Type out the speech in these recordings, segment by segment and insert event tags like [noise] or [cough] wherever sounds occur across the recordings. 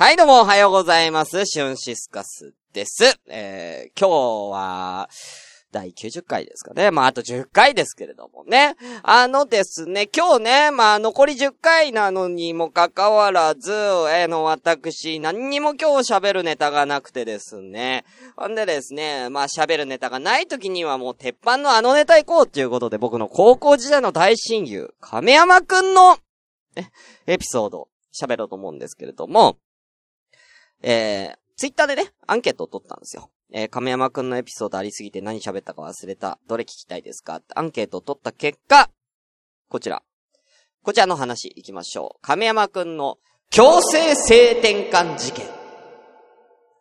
はい、どうもおはようございます。シュンシスカスです。えー、今日は、第90回ですかね。まあ、あと10回ですけれどもね。あのですね、今日ね、まあ、残り10回なのにもかかわらず、えー、の、私、何にも今日喋るネタがなくてですね。ほんでですね、まあ、喋るネタがない時にはもう鉄板のあのネタ行こうっていうことで、僕の高校時代の大親友、亀山くんの、ね、エピソード、喋ろうと思うんですけれども、えー、ツイッターでね、アンケートを取ったんですよ。えー、亀山くんのエピソードありすぎて何喋ったか忘れた。どれ聞きたいですかってアンケートを取った結果、こちら。こちらの話行きましょう。亀山くんの強制性転換事件。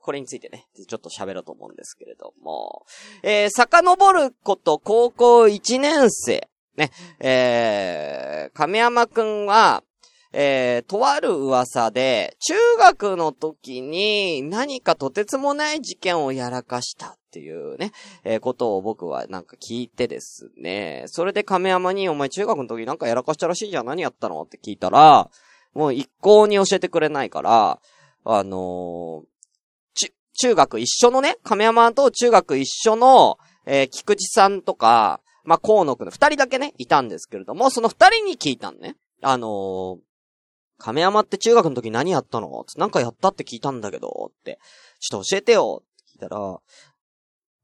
これについてね、ちょっと喋ろうと思うんですけれども、えー、遡ること高校1年生。ね、えー、亀山くんは、えー、とある噂で、中学の時に何かとてつもない事件をやらかしたっていうね、えー、ことを僕はなんか聞いてですね、それで亀山に、お前中学の時なんかやらかしたらしいじゃん、何やったの？って聞いたら、もう一向に教えてくれないから、あのー、ち、中学一緒のね、亀山と中学一緒の、えー、菊池さんとか、まあ、河野くんの二人だけね、いたんですけれども、その二人に聞いたんね。あのー、亀山って中学の時何やったの？なんかやったって聞いたんだけど、って。ちょっと教えてよって聞いたら、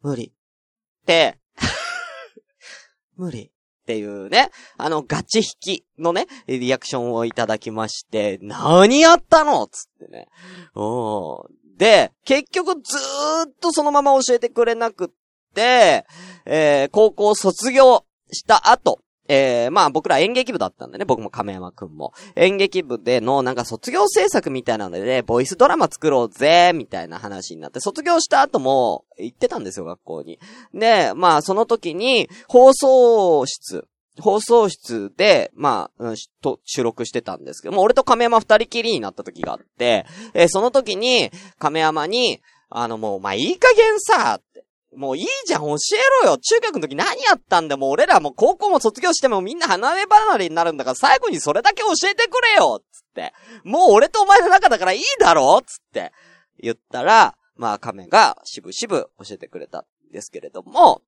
無理。って、[laughs] 無理。っていうね、あの、ガチ引きのね、リアクションをいただきまして、何やったの？つってね。おで、結局ずーっとそのまま教えてくれなくって、えー、高校卒業した後、えー、まあ僕ら演劇部だったんでね、僕も亀山くんも。演劇部でのなんか卒業制作みたいなので、ね、ボイスドラマ作ろうぜ、みたいな話になって、卒業した後も行ってたんですよ、学校に。で、まあその時に放送室、放送室で、まあ、うん、と、収録してたんですけども、俺と亀山二人きりになった時があって、えーその時に、亀山に、あのもう、まあいい加減さ、って。もういいじゃん、教えろよ中学の時何やったんだもう俺らもう高校も卒業してもみんな離れ離れになるんだから最後にそれだけ教えてくれよつって。もう俺とお前の仲だからいいだろつって。言ったら、まあ亀がしぶしぶ教えてくれたんですけれども、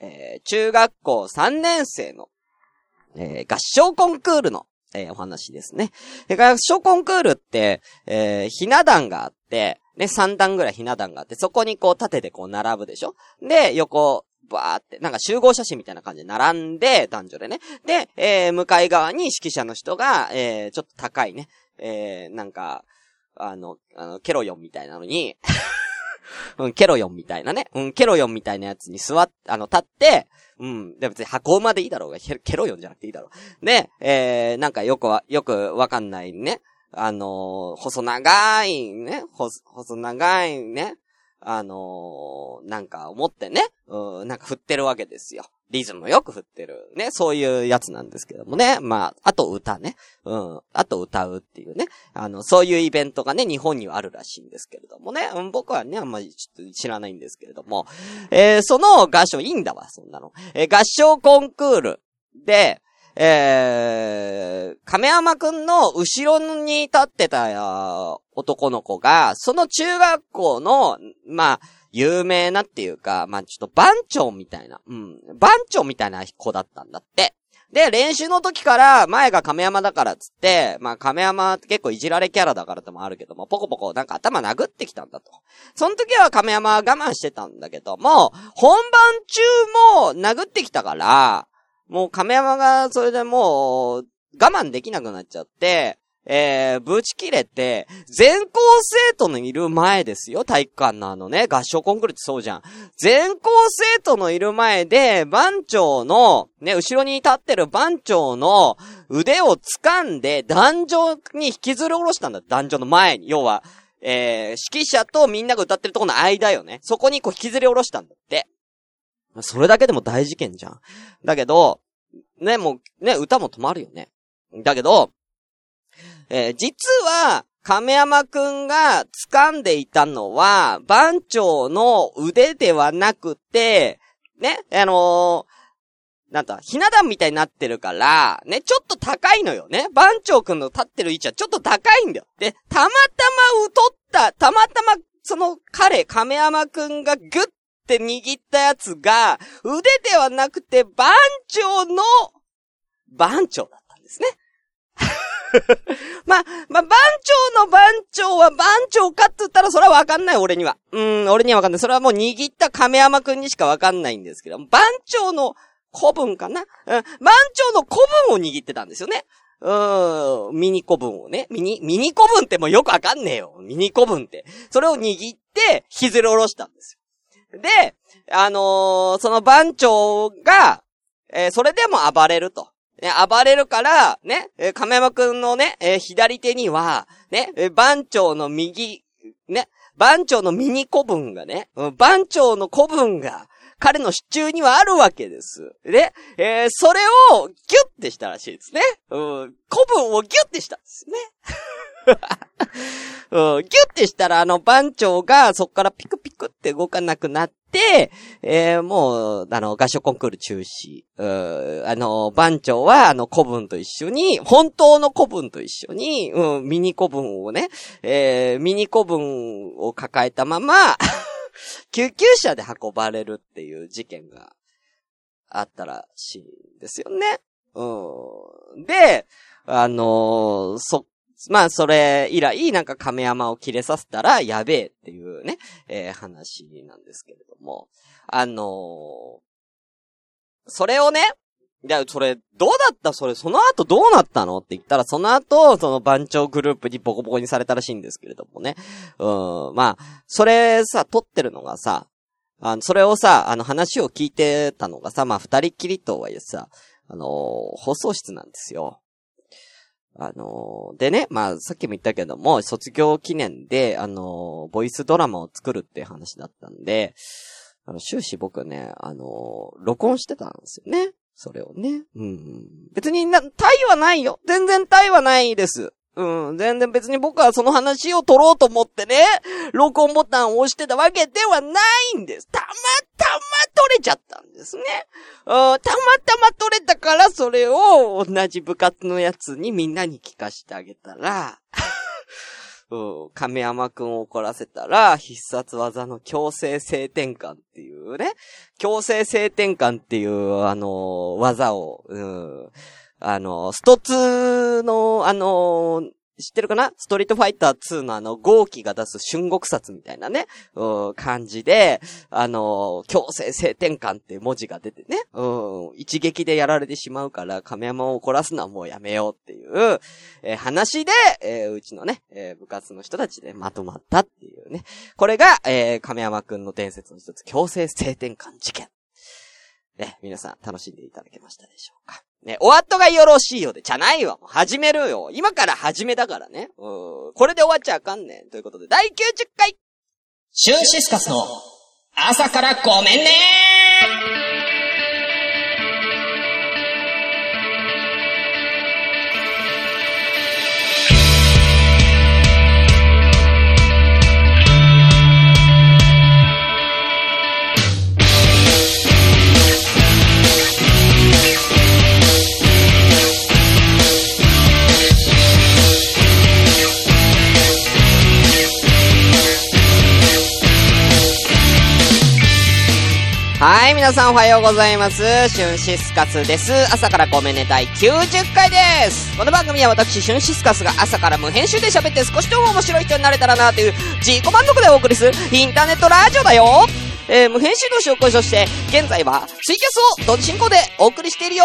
えー、中学校3年生の、えー、合唱コンクールの、えーお話ですね。で合唱コンクールって、えー、ひな壇があって、ね、3段ぐらいひな壇があって、そこにこう縦でこう並ぶでしょ？で、横、バーって、なんか集合写真みたいな感じで並んで、男女でね。で、えー、向かい側に指揮者の人が、えー、ちょっと高いね、えー、なんか、あの、あの、ケロヨンみたいなのに、[laughs] うん、ケロヨンみたいなね。うん、ケロヨンみたいなやつに座っ、あの、立って、うん。で、別に箱馬でいいだろうが、ケケロヨンじゃなくていいだろう。で、えー、なんかよくわ、よくわかんないね。あのー細長いね、細長いね、あのーなんか思ってね、うん、なんか振ってるわけですよ。リズムよく振ってる。ね、そういうやつなんですけどもね。まあ、あと歌ね。うん。あと歌うっていうね。あの、そういうイベントがね、日本にはあるらしいんですけれどもね。うん、僕はね、あんまりちょっと知らないんですけれども。えーその合唱、いいんだわ、そんなの。えー合唱コンクールで、えー、亀山くんの後ろに立ってた男の子が、その中学校の、まあ、有名なっていうか、まあ、ちょっと番長みたいな、うん、番長みたいな子だったんだって。で、練習の時から、前が亀山だからっつって、まあ亀山って結構いじられキャラだからってもあるけども、ポコポコなんか頭殴ってきたんだと。その時は亀山は我慢してたんだけども、本番中も殴ってきたから、もう亀山がそれでもう我慢できなくなっちゃって、えー、ぶち切れて、全校生徒のいる前ですよ、体育館のあのね、合唱コンクールってそうじゃん。全校生徒のいる前で、番長の、ね、後ろに立ってる番長の腕を掴んで、壇上に引きずり下ろしたんだ。壇上の前に。要は、えー、指揮者とみんなが歌ってるとこの間よね。そこにこう引きずり下ろしたんだって。それだけでも大事件じゃん。だけど、ね、もう、ね、歌も止まるよね。だけど、えー実は、亀山くんが掴んでいたのは、番長の腕ではなくて、ね、あのーなんと、ひな壇みたいになってるから、ね、ちょっと高いのよね。番長くんの立ってる位置はちょっと高いんだよ。で、たまたま太った、たまたま、その彼、亀山くんがグッて握ったやつが、腕ではなくて番長の、番長だったんですね。[laughs] まあ、まあ、番長の番長は番長かって言ったらそれはわかんない、俺には。うん、俺にはわかんない。それはもう握った亀山くんにしかわかんないんですけど、番長の古文かな？うん、番長の古文を握ってたんですよね。うん、ミニ古文をね。ミニ、ミニ古文ってもうよくわかんねえよ。ミニ古文って。それを握って、引きずり下ろしたんですよ。で、あのー、その番長が、えー、それでも暴れると。ね、暴れるから、ね、え、亀山くんのね、え、左手には、ね、え、番長の右、ね、番長のミニ古文がね、番長の古文が、彼の支柱にはあるわけです。で、えー、それをギュッてしたらしいですね。うん、古文をギュッてしたんですね。[laughs] うん、ギュッてしたらあの番長がそっからピクピクって動かなくなって、えー、もう、あの、合唱コンクール中止。うあの、番長はあの古文と一緒に、本当の古文と一緒に、うん、ミニ古文をね、えー、ミニ古文を抱えたまま [laughs] 救急車で運ばれるっていう事件があったらしいんですよね。うん。で、あのー、そ、まあ、それ以来、なんか亀山を切れさせたらやべえっていうね、えー、話なんですけれども。あのー、それをね、いや、それ、どうだった？それ、その後どうなったの？って言ったら、その後、その番長グループにボコボコにされたらしいんですけれどもね。うん、まあ、それさ、撮ってるのがさ、あの、それをさ、あの話を聞いてたのがさ、まあ、二人きりとはいえさ、あのー、放送室なんですよ。あの、でね、まあ、さっきも言ったけども、卒業記念で、あの、ボイスドラマを作るっていう話だったんで、あの、終始僕ね、あの録音してたんですよね。それをね。うん。別にな、タイはないよ。全然タイはないです。うん。全然別に僕はその話を取ろうと思ってね、録音ボタンを押してたわけではないんです。たまたまれちゃったんですね。たまたま取れたから、それを同じ部活のやつにみんなに聞かしてあげたら、[laughs] 亀山くんを怒らせたら、必殺技の強制性転換っていうね、強制性転換っていう、あの、技を、うん、あの、スト2の、あの、知ってるかな？ストリートファイター2のあの、豪気が出す春国殺みたいなね、うん、感じで、あの、強制性転換って文字が出てね、うん、一撃でやられてしまうから、亀山を怒らすのはもうやめようっていう、えー、話で、えー、うちのね、え、部活の人たちでまとまったっていうね。これが、え、亀山くんの伝説の一つ、強制性転換事件。ね、皆さん楽しんでいただけましたでしょうか？ね、終わっとがよろしいよで、じゃないわ。始めるよ。今から始めだからね。うん。これで終わっちゃあかんねん。ということで、第90回シュンシスカスの朝からごめんねーはい、皆さんおはようございます。シュンシスカスです。朝からごめんね第90回です。この番組は私、シュンシスカスが朝から無編集で喋って少しでも面白い人になれたらなという自己満足でお送りするインターネットラジオだよ。えー、無編集の紹介として、現在はツイキャスを同時進行でお送りしているよ。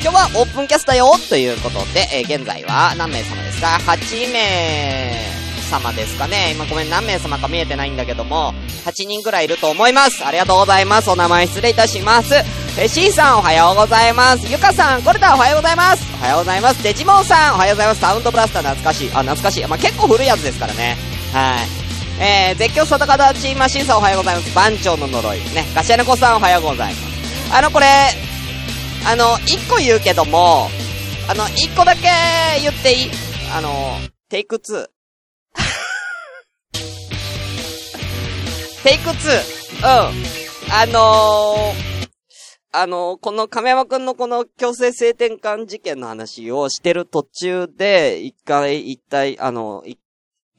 今日はオープンキャスだよということで、えー、現在は何名様ですか ?8 名。様ですかね。今ごめん、何名様か見えてないんだけども、8人くらいいると思います。ありがとうございます。お名前失礼いたします。え、C さんおはようございます。ゆかさん、コルタおはようございます。おはようございます。デジモンさんおはようございます。サウンドブラスター懐かしい。あ、懐かしい。まあ、結構古いやつですからね。はい。えー、絶叫外方チームマシンさんおはようございます。番長の呪い。ね、ガシャネコさんおはようございます。あの、これ、あの、1個言うけども、あの、1個だけ言っていい？あの、テイク2。テイク2。うん。あのー、あの、この亀山くんのこの強制性転換事件の話をしてる途中で、一回、一体、あの、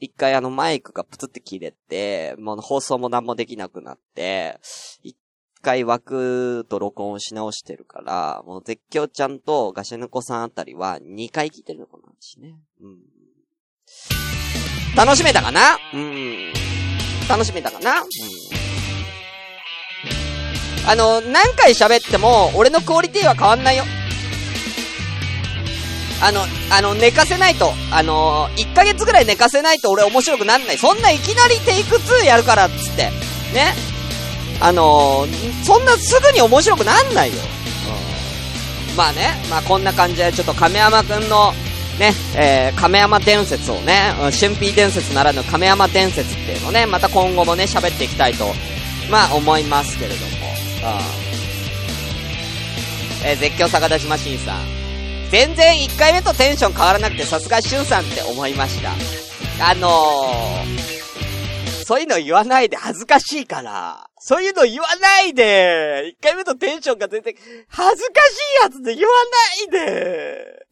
一回あのマイクがプツって切れて、もう放送も何もできなくなって、一回枠と録音をし直してるから、もう絶叫ちゃんとガシャヌコさんあたりは二回聞いてるのかなしね。うん。楽しめたかな？うん。楽しめたかなうん。あの、何回喋っても、俺のクオリティは変わんないよ。あの、あの、寝かせないと、あの、1ヶ月ぐらい寝かせないと俺面白くなんない。そんないきなりテイク2やるからっつって。ね。あの、そんなすぐに面白くなんないよ。まあね、まあこんな感じでちょっと亀山くんの、ね、えー、亀山伝説をね、春ー伝説ならぬ亀山伝説っていうのね、また今後もね、喋っていきたいと、まあ思いますけれども。うんえー、絶叫逆立ちマシンさん。全然1回目とテンション変わらなくてさすがしゅんさんって思いました。あのー、そういうの言わないで恥ずかしいから。そういうの言わないで !1 回目とテンションが全然恥ずかしいやつで言わないで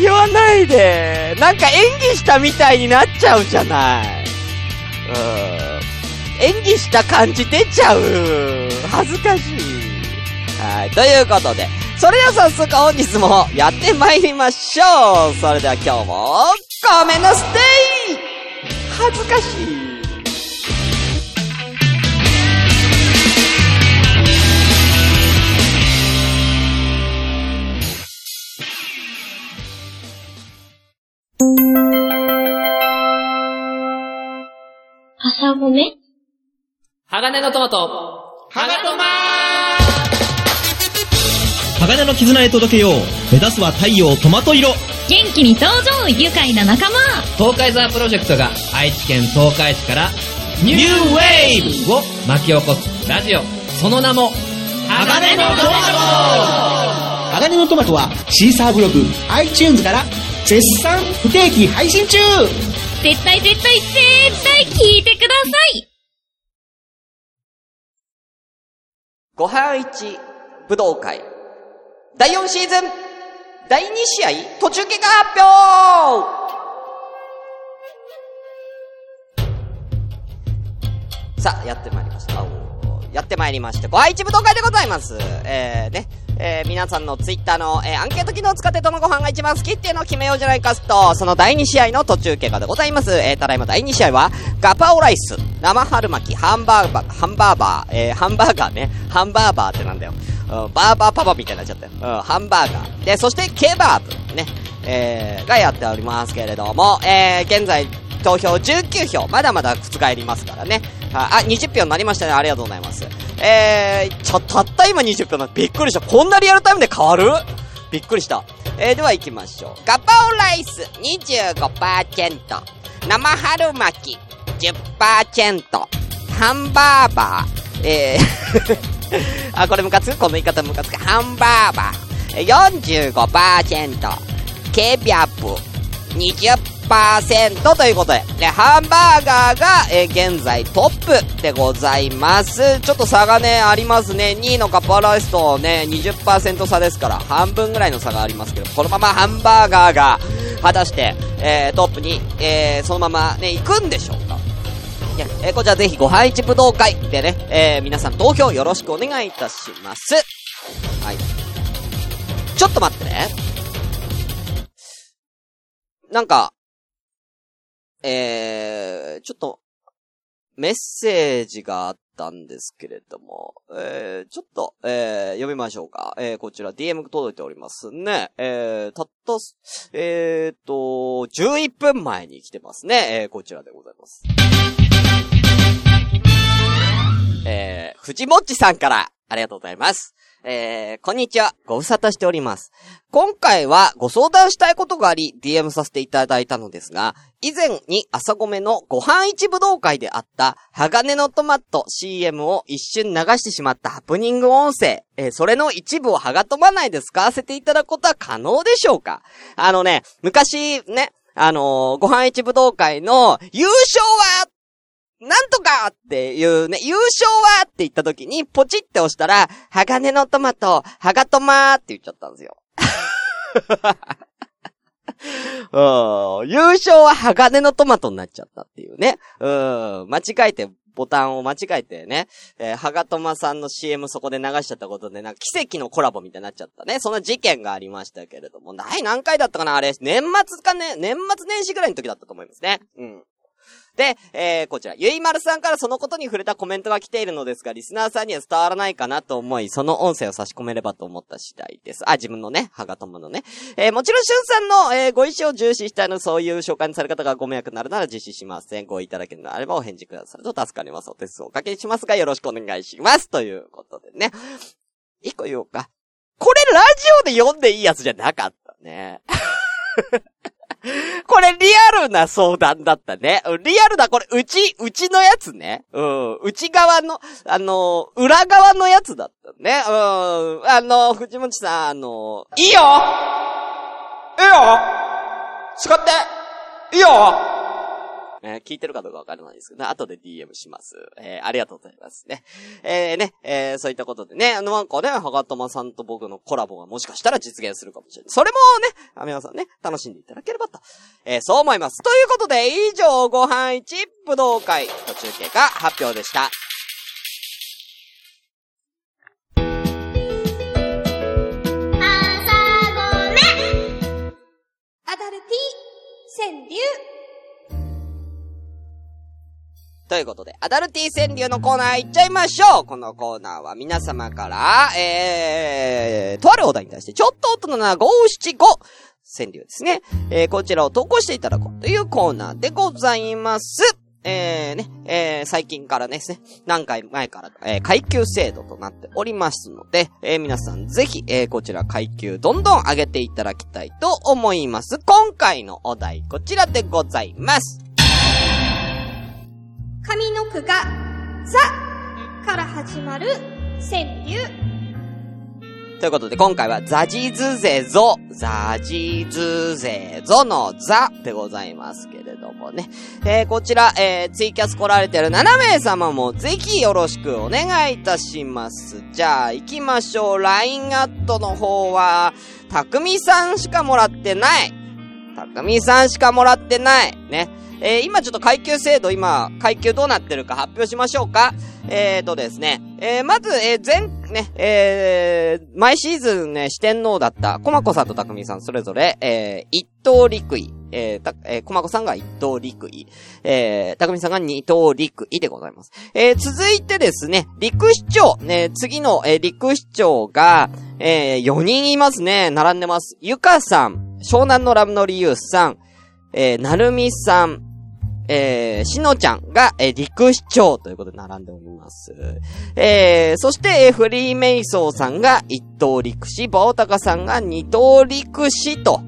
言わないでなんか演技したみたいになっちゃうじゃない。うん。演技した感じ出ちゃう。恥ずかしい。はい。ということで、それでは早速本日もやってまいりましょう。それでは今日も、ごめんなステイ恥ずかしい。朝ごめ鋼のトマト、ハガトマ鋼の絆へ届けよう。目指すは太陽トマト色。元気に登場愉快な仲間東海ザープロジェクトが愛知県東海市からニューウェーブを巻き起こすラジオ。その名も、鋼のトマト鋼のトマトはシーサーブログ、iTunes から絶賛不定期配信中絶対絶対絶対聞いてくださいご飯一武道会。第4シーズン、第2試合、途中結果発表さあ、やってまいりました。やってまいりまして、ご飯一武道会でございます。えー、ね。えー、皆さんのツイッターの、えー、アンケート機能を使ってどのご飯が一番好きっていうのを決めようじゃないかと、その第2試合の途中経過でございます。えー、ただいま第2試合は、ガパオライス、生春巻き、ハンバーバー、ハンバーバー、えー、ハンバーガーね、ハンバーバーってなんだよ。うん、バーバーパパみたいになっちゃったよ。うん、ハンバーガー。で、そしてケバーブ、ね、えー、がやっておりますけれども、えー、現在、投票19票、まだまだ覆りますからね。あ、20票になりましたね。ありがとうございます。えー、ちょ、たった今20票なびっくりした。こんなリアルタイムで変わる？びっくりした。えー、では行きましょう。ガパオライス25%。生春巻き10%。ハンバーバー。えー [laughs] あ、これムカつく？この言い方ムカつく？ハンバーバー。45%。ケビャブ。20%。10%ということで、で、ハンバーガーが、えー、現在トップでございます。ちょっと差がね、ありますね。2位のカッパライスとね、20%差ですから、半分ぐらいの差がありますけど、このままハンバーガーが、果たして、えー、トップに、えー、そのままね、行くんでしょうかいや、えー、こちらぜひご配置武道会でね、えー、皆さん投票よろしくお願いいたします。はい。ちょっと待ってね。なんか、えー、ちょっと、メッセージがあったんですけれども、えー、ちょっと、えー、読みましょうか。えー、こちら DM 届いておりますね。えー、たった、えーと、11分前に来てますね。えー、こちらでございます。えー、藤もっちさんから、ありがとうございます。えー、こんにちは。ご無沙汰しております。今回はご相談したいことがあり、DM させていただいたのですが、以前に朝ごめのご飯一武道会であった、鋼のトマト CM を一瞬流してしまったハプニング音声、えー、それの一部をはがとまないで使わせていただくことは可能でしょうか？あのね、昔ね、あのー、ご飯一武道会の優勝はなんとかっていうね、優勝はって言った時に、ポチって押したら、鋼のトマト、ハガトマーって言っちゃったんですよ。[laughs] 優勝は鋼のトマトになっちゃったっていうね。うん、間違えて、ボタンを間違えてね、えー、はがとまさんの CM そこで流しちゃったことで、なんか奇跡のコラボみたいになっちゃったね。そんな事件がありましたけれども、第何回だったかなあれ、年末かね、年末年始ぐらいの時だったと思いますね。うん。で、えー、こちら、ゆいまるさんからそのことに触れたコメントが来ているのですが、リスナーさんには伝わらないかなと思い、その音声を差し込めればと思った次第です。あ、自分のね、はがとものね。えー、もちろん、しゅんさんの、えー、ご意思を重視したの、そういう紹介のされ方がご迷惑になるなら実施しません。ご意いただけるのであればお返事くださると助かります。お手数をおかけしますが、よろしくお願いします。ということでね。一個言おうか。これラジオで読んでいいやつじゃなかったね。[laughs] これリアルな相談だったね。リアルだ、これ、うち、うちのやつね。うん。内側の、あの、裏側のやつだったね。うん。あの、藤本さん、あの、いいよいいよ使っていいよえー、聞いてるかどうかわからないですけど、ね、後で DM します。えー、ありがとうございますね。えー、ね、えー、そういったことでね、あの、なんかね、はがとまさんと僕のコラボがもしかしたら実現するかもしれない。それもね、皆さんね、楽しんでいただければと、えー、そう思います。ということで、以上、ご飯一武道会途中経過発表でした。朝ごめアダルティ川柳ということで、アダルティ川柳のコーナー行っちゃいましょうこのコーナーは皆様から、えー、とあるお題に対してちょっと大人な五七五川柳ですね。えー、こちらを投稿していただこうというコーナーでございます。えー、ね、えー、最近からですね、何回前から、えー、階級制度となっておりますので、えー、皆さんぜひ、えー、こちら階級どんどん上げていただきたいと思います。今回のお題、こちらでございます。上の句が、ザから始まる川柳。ということで、今回は、ザジズゼゾ、ザジズゼゾのザでございますけれどもね。えー、こちら、えー、ツイキャス来られてる7名様もぜひよろしくお願いいたします。じゃあ、行きましょう。LINE アットの方は、たくみさんしかもらってない。たくみさんしかもらってない。ね。えー、今ちょっと階級制度、今、階級どうなってるか発表しましょうか。えーとですね、えー、まず、えー、前、ね、えー、毎シーズンね、四天王だった、コマコさんとたくみさんそれぞれ、えー、一等陸位、えー、た、えー、コマコさんが一等陸位、えー、たくみさんが二等陸位でございます。えー、続いてですね、陸市長、ね、次の、えー、陸市長が、えー、4人いますね、並んでます。ゆかさん、湘南のラブのリユースさん、えー、なるみさん、えー、しのちゃんが、えー、陸市長ということで並んでおります。えー、そして、えー、フリーメイソーさんが一等陸士、バオタカさんが二等陸士と、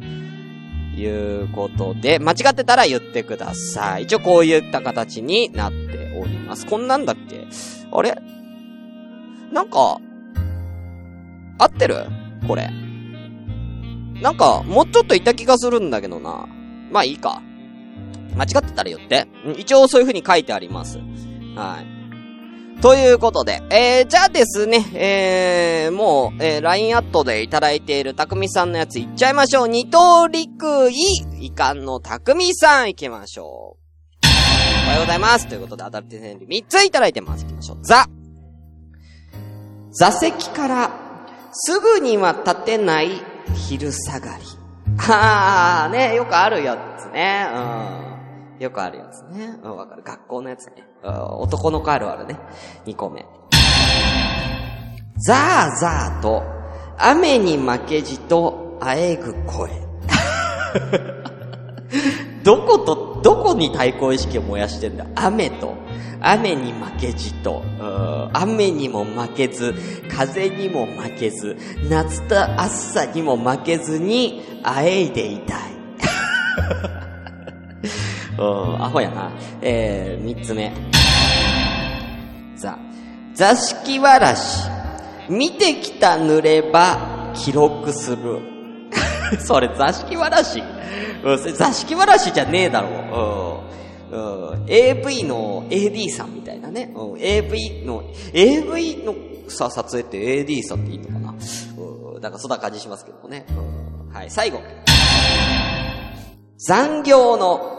いうことで、間違ってたら言ってください。一応こういった形になっております。こんなんだっけ？あれ？なんか、合ってる？これ。なんか、もうちょっといた気がするんだけどな。まあいいか。間違ってたら言って。一応そういう風に書いてあります。はい。ということで、えー、じゃあですね、えー、もう、えー、LINE アットでいただいているたくみさんのやついっちゃいましょう。二刀陸位、遺憾のたくみさん行きましょう。おはようございます。ということで、当たって戦3ついただいてます。行きましょう。ザ。座席から、すぐには立てない昼下がり。あー、ね、よくあるやつね。うん。よくあるやつね。うん、わかる。学校のやつね。男の子あるあるね。2個目。ザーザーと、雨に負けじと、あえぐ声。[laughs] どこと、どこに対抗意識を燃やしてんだ？雨と、雨に負けじと、雨にも負けず、風にも負けず、夏と暑さにも負けずに、あえいでいたい。[laughs] うん、アホやな。えー、三つ目。ザ、座敷わらし。見てきた濡れば、記録する。[laughs] それ座敷わらし。うん、座敷わらしじゃねえだろう。うん。AV の AD さんみたいなね。うん、AV の、AV のさ、撮影って AD さんっていいのかなうん、なんかそんな感じしますけどもね。うん、はい、最後。残業の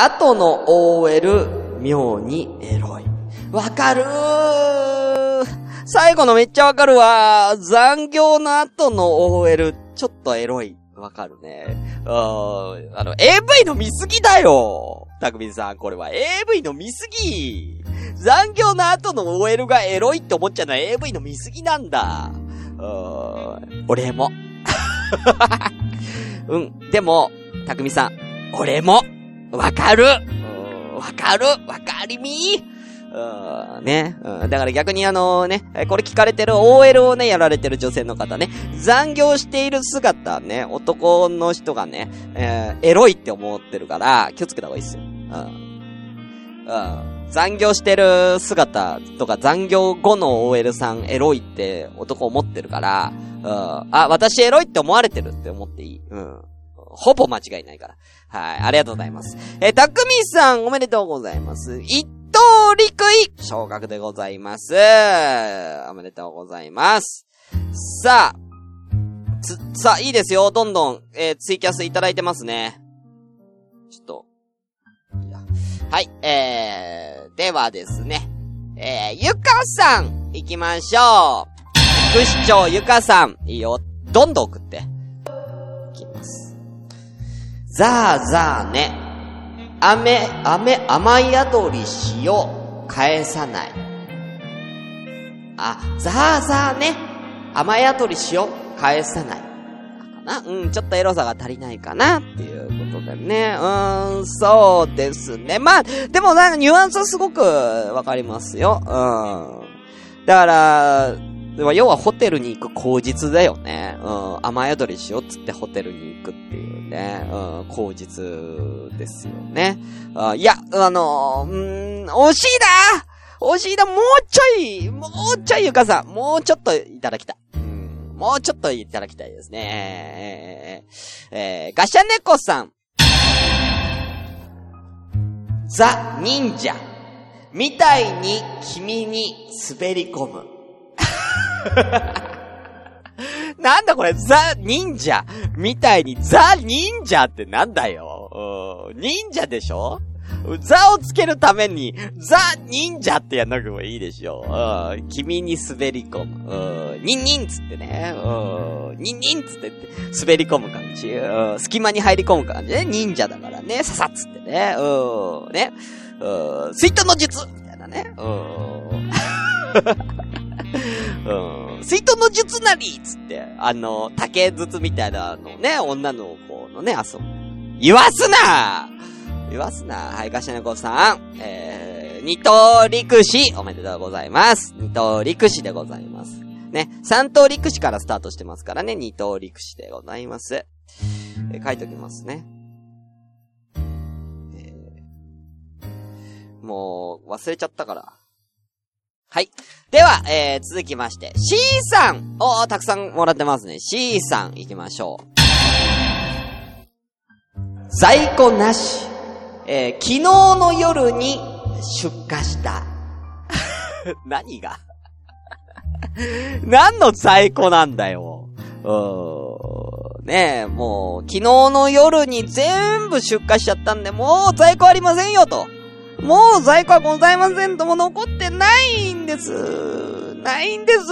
後の OL 妙にエロい。わかるー最後のめっちゃわかるわ残業の後の OL ちょっとエロい。わかるね。うん。あの、AV の見すぎだよたくみさん、これは AV の見すぎ残業の後の OL がエロいって思っちゃうのは AV の見すぎなんだ。うん。俺も。[laughs] うん。でも、たくみさん、俺も、わかるわかるわかりみうん、ね。だから逆にあのね、これ聞かれてる OL をね、やられてる女性の方ね、残業している姿ね、男の人がね、えー、エロいって思ってるから、気をつけた方がいいっすよ。うん。残業してる姿とか残業後の OL さんエロいって男思ってるから、うん。あ、私エロいって思われてるって思っていい。うん。ほぼ間違いないから。はい。ありがとうございます。えー、たくみさんおめでとうございます。一等陸位昇格でございます。おめでとうございます。さあ、つ、さあ、いいですよ。どんどん、えーツイキャスいただいてますね。ちょっと。いやはい、えー、ではですね。えー、ゆかさん、行きましょう。副市長ゆかさん、いいよ。どんどん送って。ザーザーね。雨、雨、雨宿りしよう、返さない。あ、ザーザーね。雨宿りしよう、返さない。かな？うん、ちょっとエロさが足りないかなっていうことでね。うーん、そうですね。まあ、でもなんかニュアンスはすごくわかりますよ。うん。だから、要はホテルに行く口実だよね。うん。雨宿りしようっつってホテルに行くっていうね。うん。口実ですよね。あいや、あのー、うん、惜しいな惜しいなもうちょいもうちょいゆかさんもうちょっといただきたい。うん。もうちょっといただきたいですね。えー、えー、ガシャネコさん。ザ・忍者。みたいに君に滑り込む。[laughs] なんだこれ、ザ・忍者みたいにザ・忍者ってなんだよ。うん忍者でしょ？ザをつけるために、ザ・忍者ってやんなくてもいいでしょ。うん君に滑り込む。うんニンニンつってね。うんニンニンつって滑り込む感じ。うん隙間に入り込む感じね。忍者だからね。ささっつってね。うんね。うんスイートの術みたいなね。うん [laughs] うん。水遁の術なりつって、あの、竹筒みたいなのね、女の子のね、遊ぶ。言わすな言わすなはい、ガシャネコさん。えー、二等陸士、おめでとうございます。二等陸士でございます。ね、三等陸士からスタートしてますからね、二等陸士でございます。えー書いときますね。えーもう、忘れちゃったから。はい。では、えー、続きまして、C さんおー、たくさんもらってますね。C さん、行きましょう。在庫なし。えー、昨日の夜に出荷した。[laughs] 何が？[laughs] 何の在庫なんだよ。うーん。ねえ、もう、昨日の夜に全部出荷しちゃったんで、もう在庫ありませんよと。もう在庫はございませんとも残ってないんです。ないんです。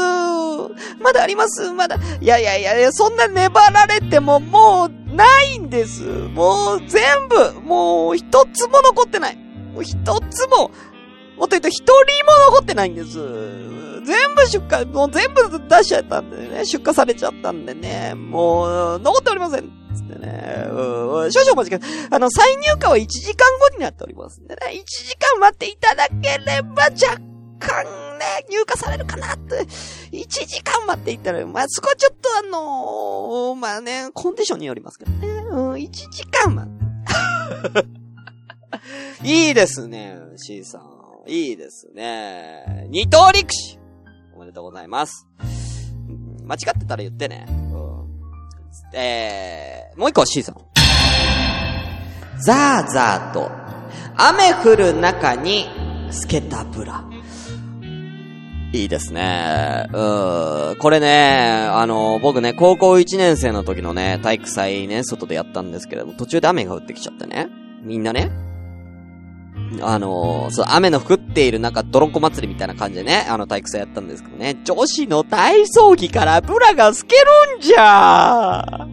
まだありますまだ。いやいやいやいや、そんな粘られてももうないんです。もう全部、もう一つも残ってない。もう一つも、もっと言うと一人も残ってないんです。全部出荷、もう全部出しちゃったんでね、出荷されちゃったんでね、もう、残っておりません。つってね、うん、少々お待ちください。あの、再入荷は1時間後になっておりますんでね、1時間待っていただければ若干ね、入荷されるかなって、1時間待っていたら、まあ、そこはちょっとあのーまあね、コンディションによりますけどね、うん、1時間待って。[laughs] いいですね、C さん。いいですね。二等陸士おめでとうございます。間違ってたら言ってね。うん、えー、もう一個 C さん。ザーザーと雨降る中に、透けたブラ。いいですね。うーこれね、あの、僕ね、高校1年生の時のね、体育祭ね、外でやったんですけれども、途中で雨が降ってきちゃってね。みんなね、あのそう、雨の降っている中、泥子祭りみたいな感じでね、あの体育祭やったんですけどね、女子の体操着からブラが透けるんじゃ。あ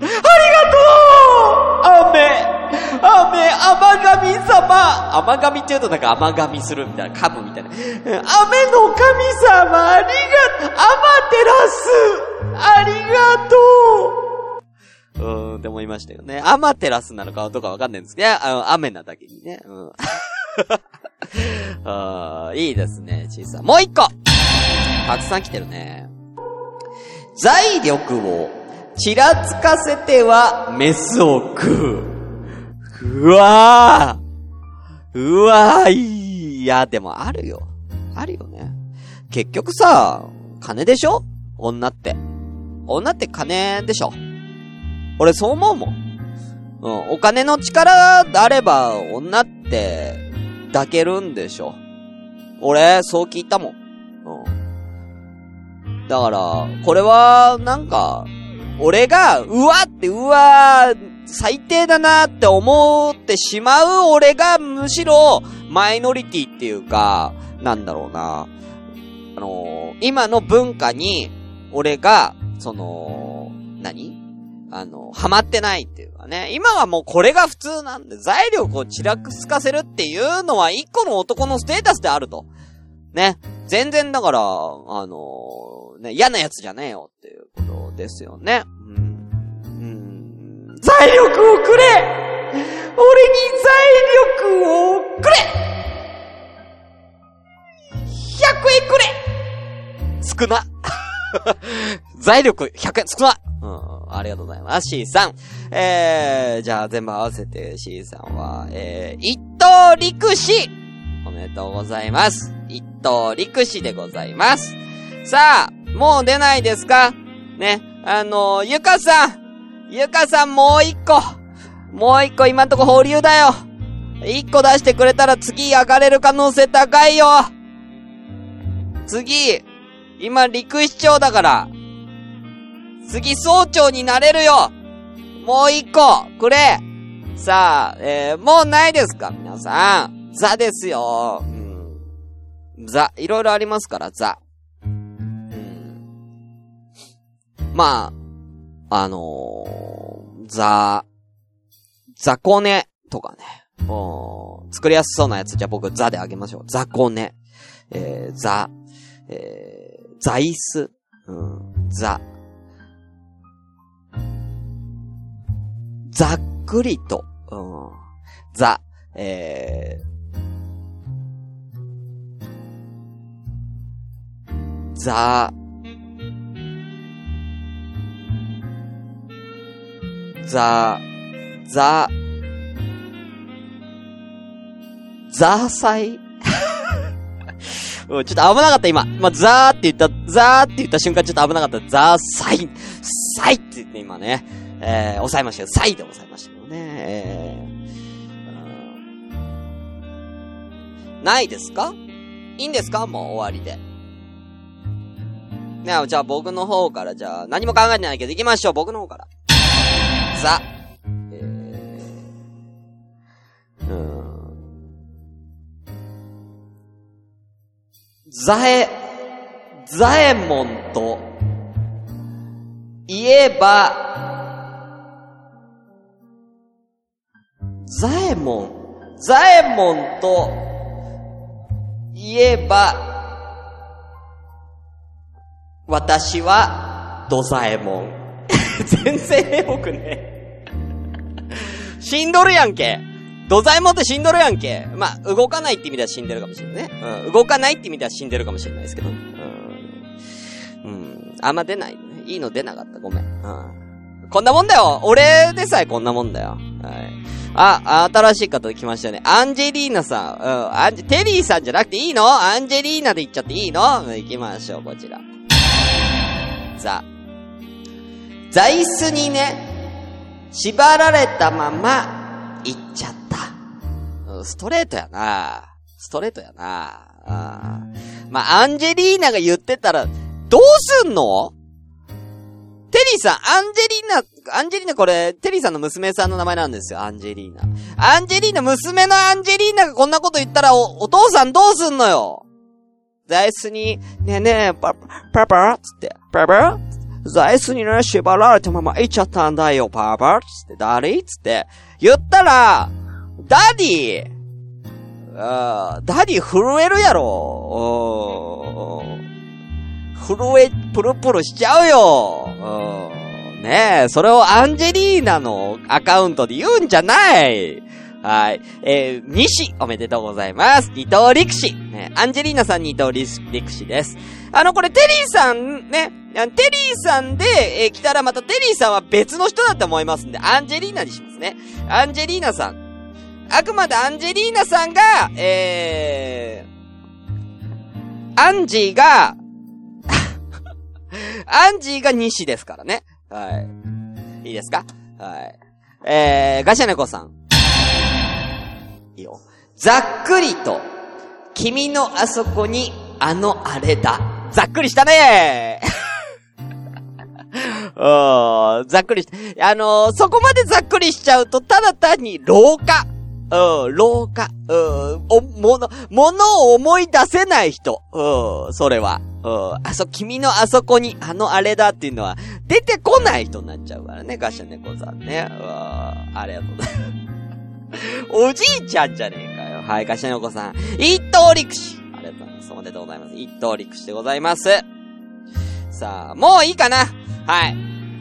りがとう!雨!雨、甘神様!甘神って言うとなんか甘神するみたいな、噛むみたいな。雨の神様ありがとうアマテラスありがとう!うーん、って思いましたよね。アマテラスなのかどうかわかんないんですけど、あの、雨なだけにね。うん。[laughs] あーいいですね、小さん。もう一個たくさん来てるね。財力をちらつかせてはメスを食う。うわーうわーいや、でもあるよ。あるよね。結局さ、金でしょ？女って。女って金でしょ？俺そう思うもん。うん、お金の力あれば女って抱けるんでしょ。俺、そう聞いたもん。うん。だから、これは、なんか、俺が、うわって、うわ最低だなって思ってしまう俺がむしろマイノリティっていうか、なんだろうな。あのー今の文化に俺が、その、何？あの、ハマってないっていうかね。今はもうこれが普通なんで、財力をちらくすかせるっていうのは一個の男のステータスであると。ね。全然だから、あのね、嫌なやつじゃねえよっていうことですよね。うん。うん。財力をくれ俺に財力をくれ !100 円くれ少な。[laughs] 財力100円少な。ありがとうございます。C さん。えー、じゃあ全部合わせて C さんは、えー、一等陸士おめでとうございます。一等陸士でございます。さあ、もう出ないですか？ね。あのゆかさん。ゆかさんもう一個。もう一個今んとこ保留だよ。一個出してくれたら次上がれる可能性高いよ。次、今陸市長だから。次総長になれるよもう一個くれさあ、えー、もうないですか皆さん。ザですよ。うん。ザ。いろいろありますから、ザ。まあ、あのー、ザ、ザコネとかね。作りやすそうなやつ、じゃあ僕ザであげましょう。ザコネ。えー、ザ、えー、ザイス。うん、ザ。ざっくりと、うん、ザ、えー、ザ、ザ、ザ、ザーサイ [laughs] うんちょっと危なかった、今。まあ、ザーって言った、ザーって言った瞬間ちょっと危なかった。ザーサイ、サイって言って今ね、えー、抑えましたよ。サイで抑えましたけどね。えーないですか？いいんですか？もう終わりで。ねじゃあ僕の方から、じゃあ、何も考えてないけど行きましょう。僕の方から。ザ、えー、うーん。ザエ、ザエモンと、言えば、ザエモン、ザエモンと、言えば、私は、ドザエモン。[laughs] 全然エモくね。死んどるやんけ。ドザエモンって死んどるやんけ。まあ、動かないって意味では死んでるかもしれないね。うん。動かないって意味では死んでるかもしれないですけど。うん。うん。あんま出ない。いいの出なかった。ごめん。うん。こんなもんだよ俺でさえこんなもんだよ。はい。あ、新しい方来ましたね。アンジェリーナさん。うん。アンジ、テリーさんじゃなくていいの？アンジェリーナで言っちゃっていいの？行きましょう、こちら。ザ。座椅子にね、縛られたまま、行っちゃった。ストレートやな。ストレートやな。うん。まあ、アンジェリーナが言ってたら、どうすんの？テリーさん、アンジェリーナ、アンジェリーナこれ、テリーさんの娘さんの名前なんですよ、アンジェリーナ。アンジェリーナ、娘のアンジェリーナがこんなこと言ったら、お、お父さんどうすんのよ。座椅子に、ねえねえ、パパ、パパつって、パパ座椅子にね、縛られたまま行っちゃったんだよ、パパつって、誰つって、言ったら、ダディあーダディ震えるやろ。う震え、プルプルしちゃうようんねえ、それをアンジェリーナのアカウントで言うんじゃないはい。えー、西、おめでとうございます。二等陸士。ね、アンジェリーナさん二等陸士です。あの、これ、テリーさん、ね、テリーさんで、えー来たらまたテリーさんは別の人だと思いますんで、アンジェリーナにしますね。アンジェリーナさん。あくまでアンジェリーナさんが、えー、アンジーが、アンジーが西ですからね。はい。いいですか？はい。えー、ガシャネコさん。いいよ。ざっくりと、君のあそこに、あのあれだ。ざっくりしたね [laughs] うん、ざっくりし、あのーそこまでざっくりしちゃうと、ただ単に廊下。うん、廊下。うん、お、もの、ものを思い出せない人。うん、それは。うん、あそ、君のあそこに、あのあれだっていうのは、出てこない人になっちゃうからね、ガシャネコさんね。うん、ありがとうございます。おじいちゃんじゃねえかよ。はい、ガシャネコさん。一等陸士。ありがとうございます。おめでとうございます。一等陸士でございます。さあ、もういいかなはい。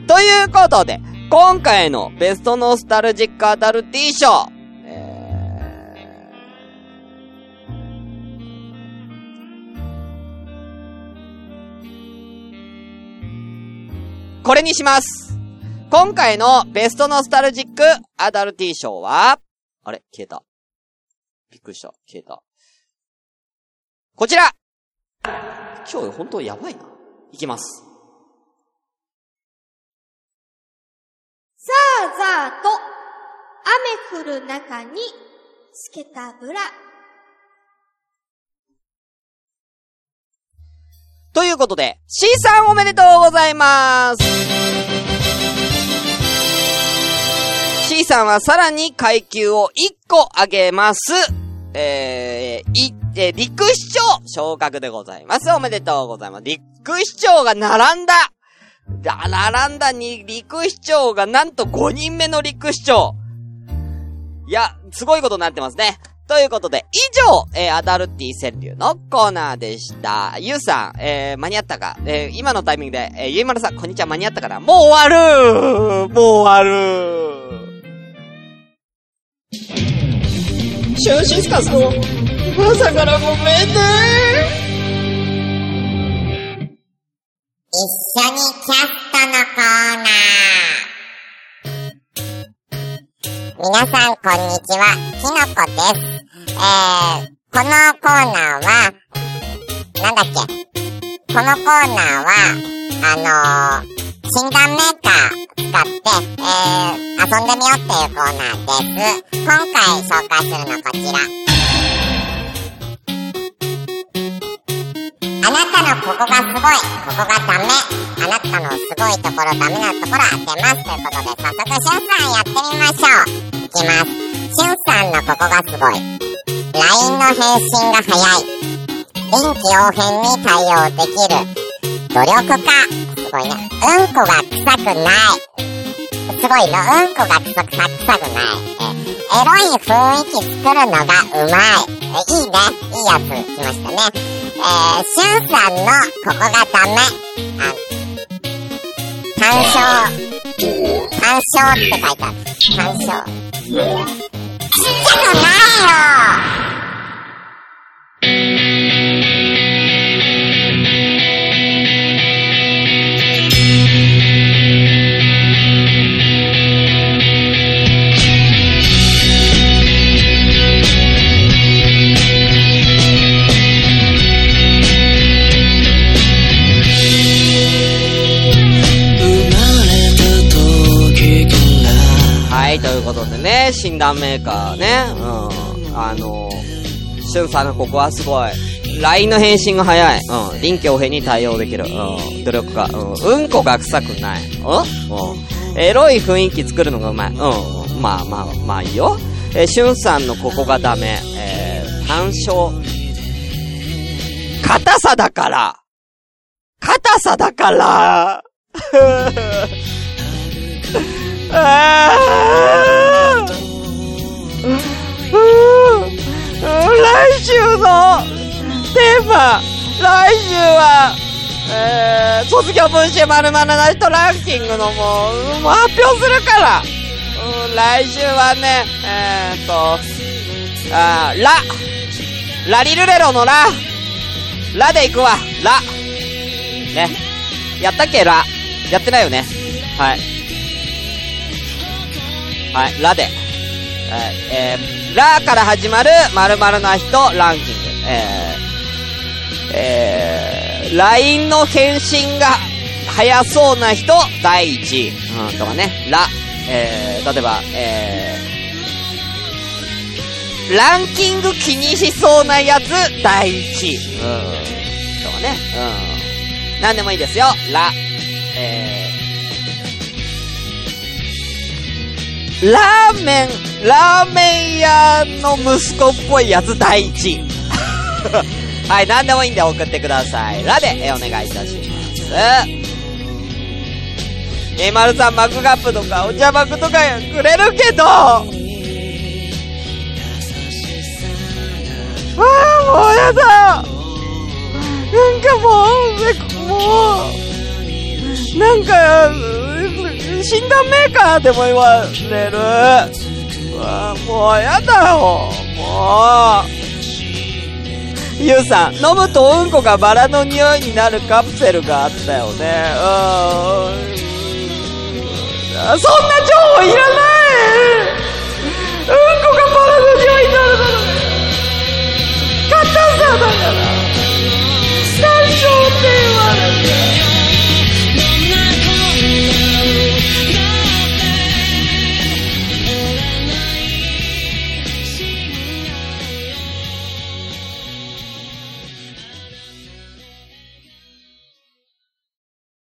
ということで、今回のベストノスタルジックアダルティ賞。これにします。今回のベストノスタルジックアダルティ賞は、あれ？消えた。びっくりした。消えた。こちら今日本当やばいな。いきます。さあざーと、雨降る中に、つけたブラ。ということで、C さんおめでとうございます。C さんはさらに階級を1個上げます。えー、い、えー陸市長昇格でございます。おめでとうございます。陸市長が並んだだ、並んだに、陸市長がなんと5人目の陸市長いや、すごいことになってますね。ということで、以上、えーアダルティ川柳のコーナーでした。ゆうさん、えー、間に合ったか？えー、今のタイミングで、えー、ゆいまるさん、こんにちは、間に合ったかな？もう終わる！もう終わる！シュンシスカスの、朝からごめんね。一緒にキャストのコーナー。皆さん、こんにちは。きのこです。えー、このコーナーは、なんだっけ？このコーナーは、あのー、診断メーカー使って、えー、遊んでみようっていうコーナーです。今回紹介するのはこちら。あなたのここがすごい、ここがダメ。あなたのすごいところ、ダメなところ当てます。ということで、早速、しゅんさんやってみましょう。いきます。しゅんさんのここがすごい。LINE の返信が早い。臨機応変に対応できる。努力家。すごいね。うんこが臭くない。すごいの。うんこが臭く臭くない。エロい雰囲気作るのがうまい。いいね。いいやつ来ましたね。えー、しゅんさんのここがダメ。あ、干渉。干渉って書いてある。鑑賞。ちっちゃくないよはい、ということでね、診断メーカーね、うん。あのー、しゅんさんのここはすごい。LINE の返信が早い。うん。臨機応変に対応できる。うん。努力家。うん。うんこが臭くない。うんうん。エロい雰囲気作るのがうまい。うん。まあまあ、まあいいよ。えー、しゅんさんのここがダメ。えー、単勝。硬さだから硬さだから [laughs] あー来週のテーマ、来週は、えー、卒業文集まるまるな人ランキングのもう、もう発表するから、うん、来週はね、えーっと、あラ、ラリルレロのラ、ラで行くわ、ラ。ね。やったっけ、ラ。やってないよね。はい。はい、ラで。はい、えー、ラから始まる〇〇な人ランキング。えー、えー、LINE の返信が早そうな人第1位。うん、とかね、ラ。えー、例えば、えー、ランキング気にしそうなやつ第1位。うん、とかね、うん。なんでもいいですよ。ラ。えー、ラーメン、ラーメン屋の息子っぽいやつ第一位。[laughs] はい、なんでもいいんで送ってください。ラで、えお願いいたします。えー、まるさん、マグカップとか、お茶マグとかくれるけど、ああ、もうやだなんかもう、もう、なんか、診断メーカーでも言われる。あもうやだよ、もう。ゆうさん、飲むとうんこがバラの匂いになるカプセルがあったよね。うん。そんな情報いらないうんこがバラの匂いになるだろうカッターだから。三章って言われる。